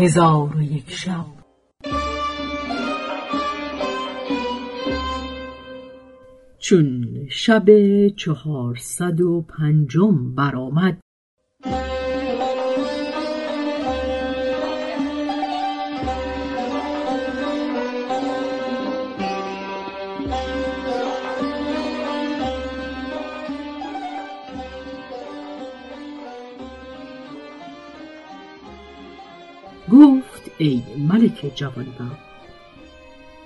هزار و یک شب. چون شب چهارصد و پنجم برآمد ای ملک جوانبخت.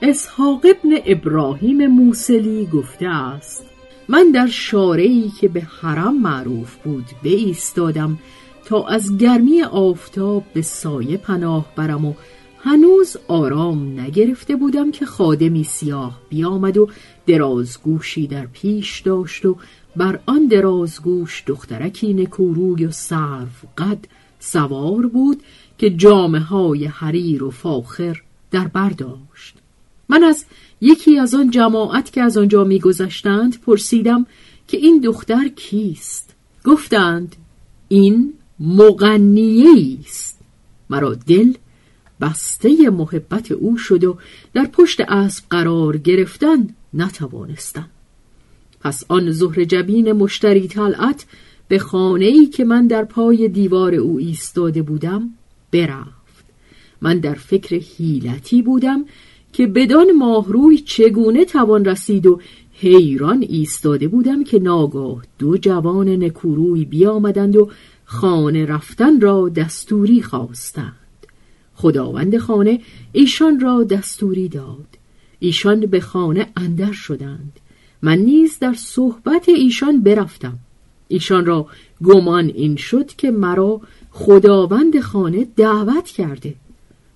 اسحاق ابن ابراهیم موسلی گفته است من در شارعی که به حرم معروف بود ایستادم تا از گرمی آفتاب به سایه پناه برم و هنوز آرام نگرفته بودم که خادمی سیاه بیامد و درازگوشی در پیش داشت و بر آن درازگوش دخترکی نکوروی و صرف قد سوار بود که جامعه های حریر و فاخر در برداشت من از یکی از آن جماعت که از آنجا میگذشتند پرسیدم که این دختر کیست؟ گفتند این مغنیه است. مرا دل بسته محبت او شد و در پشت اسب قرار گرفتن نتوانستم. پس آن زهر جبین مشتری طلعت به خانه ای که من در پای دیوار او ایستاده بودم برفت. من در فکر حیلتی بودم که بدان ماهروی چگونه توان رسید و حیران ایستاده بودم که ناگاه دو جوان نکوروی بیامدند و خانه رفتن را دستوری خواستند. خداوند خانه ایشان را دستوری داد. ایشان به خانه اندر شدند. من نیز در صحبت ایشان برفتم. ایشان را گمان این شد که مرا خداوند خانه دعوت کرده.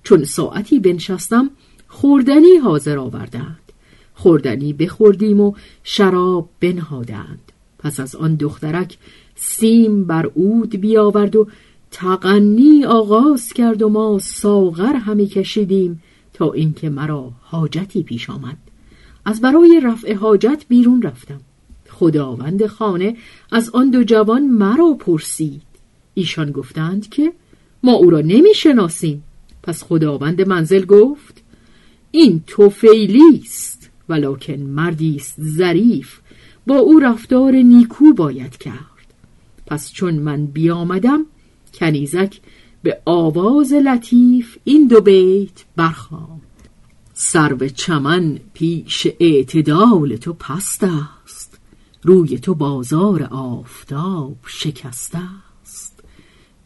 چون ساعتی بنشستم خوردنی حاضر آوردند. خوردنی بخوردیم و شراب بنهادند. پس از آن دخترک سیم بر عود بیاورد و تقنی آغاز کرد و ما ساغر همی کشیدیم تا اینکه مرا حاجتی پیش آمد. از برای رفع حاجت بیرون رفتم. خداوند خانه از آن دو جوان مرا پرسید. ایشان گفتند که ما او را نمی شناسیم پس خداوند منزل گفت این توفیلی است ولکن مردی است ظریف با او رفتار نیکو باید کرد. پس چون من بیامدم کنیزک به آواز لطیف این دو بیت برخواند سرو چمن پیش اعتدال تو پست روی تو بازار آفتاب شکسته است.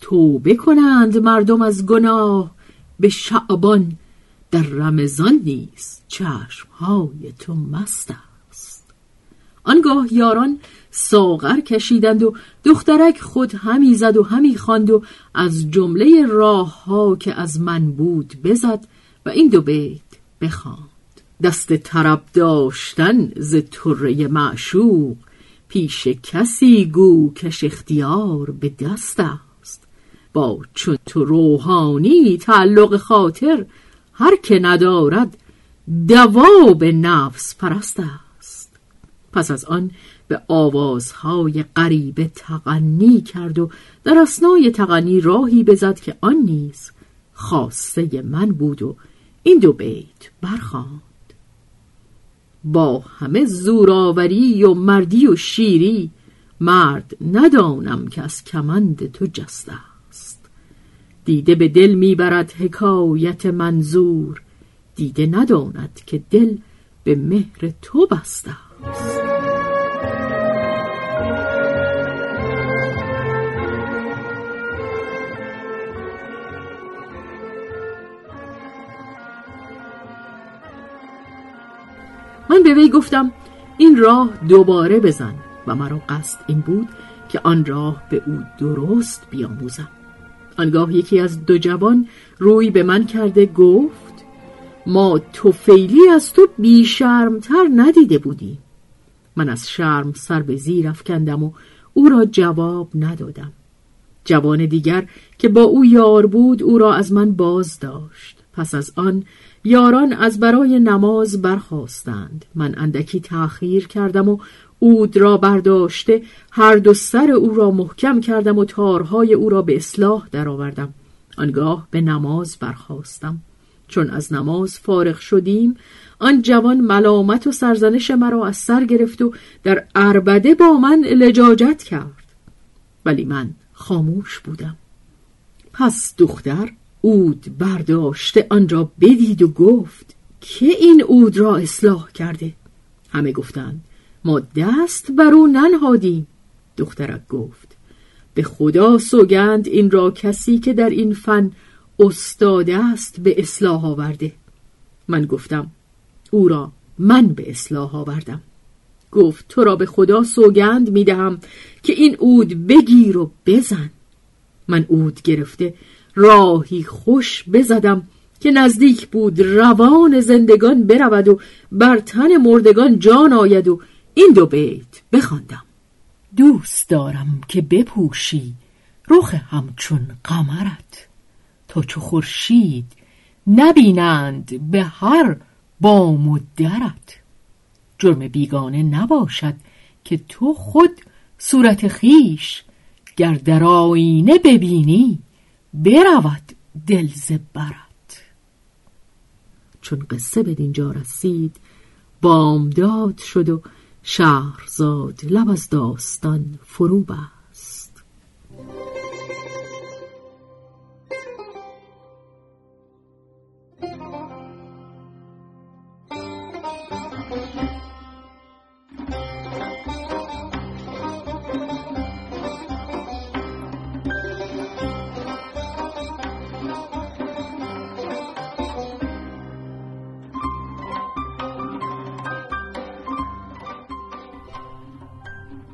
توبه کنند مردم از گناه به شعبان در رمضان نیز چشمهای تو مست است. آنگاه یاران ساغر کشیدند و دخترک خود همی زد و همی خواند و از جمله راه ها که از من بود بزد و این دو بیت بخواند دست طرب داشتن ز طره معشوق پیش کسی گو کش اختیار به دست است. با چون تو روحانی تعلق خاطر هر که ندارد دواب نفس پرست است. پس از آن به آوازهای غریبه تغنی کرد و در اسنای تغنی راهی بزد که آن نیز خواسته من بود و این دو بیت برخواند با همه زوراوری و مردی و شیری مرد ندانم که از کمند تو جسته است. دیده به دل می‌برد حکایت منظور دیده نداند که دل به مهر تو بسته است. من به وی گفتم این راه دوباره بزن و مرا قصد این بود که آن راه به او درست بیاموزم. آنگاه یکی از دو جوان روی به من کرده گفت ما توفیلی از تو بیشرمتر ندیده بودیم من از شرم سر به زیر افکندم و او را جواب ندادم. جوان دیگر که با او یار بود او را از من باز داشت پس از آن یاران از برای نماز برخواستند من اندکی تأخیر کردم و اود را برداشته هر دو سر او را محکم کردم و تارهای او را به اصلاح درآوردم. آنگاه به نماز برخواستم چون از نماز فارغ شدیم آن جوان ملامت و سرزنش مرا از سر گرفت و در اربده با من لجاجت کرد. ولی من خاموش بودم. پس دختر اود برداشته آن را بدید و گفت که این اود را اصلاح کرده؟ همه گفتند ما دست بر او ننهادیم. دخترک گفت به خدا سوگند این را کسی که در این فن استاد است به اصلاح آورده. من گفتم او را من به اصلاح آوردم. گفت تو را به خدا سوگند می دهم که این اود بگیر و بزن. من اود گرفته راهی خوش بزدم که نزدیک بود روان زندگان برود و بر تن مردگان جان آید و این دو بیت بخواندم. دوست دارم که بپوشی رخ همچون قمرت. تا چو خورشید نبینند به هر بام و درت. جرم بیگانه نباشد که تو خود صورت خیش گر در آینه ببینی. برود دل برت چون قصه به دینجا رسید بامداد شد و شهرزاد لب از داستان فرو بست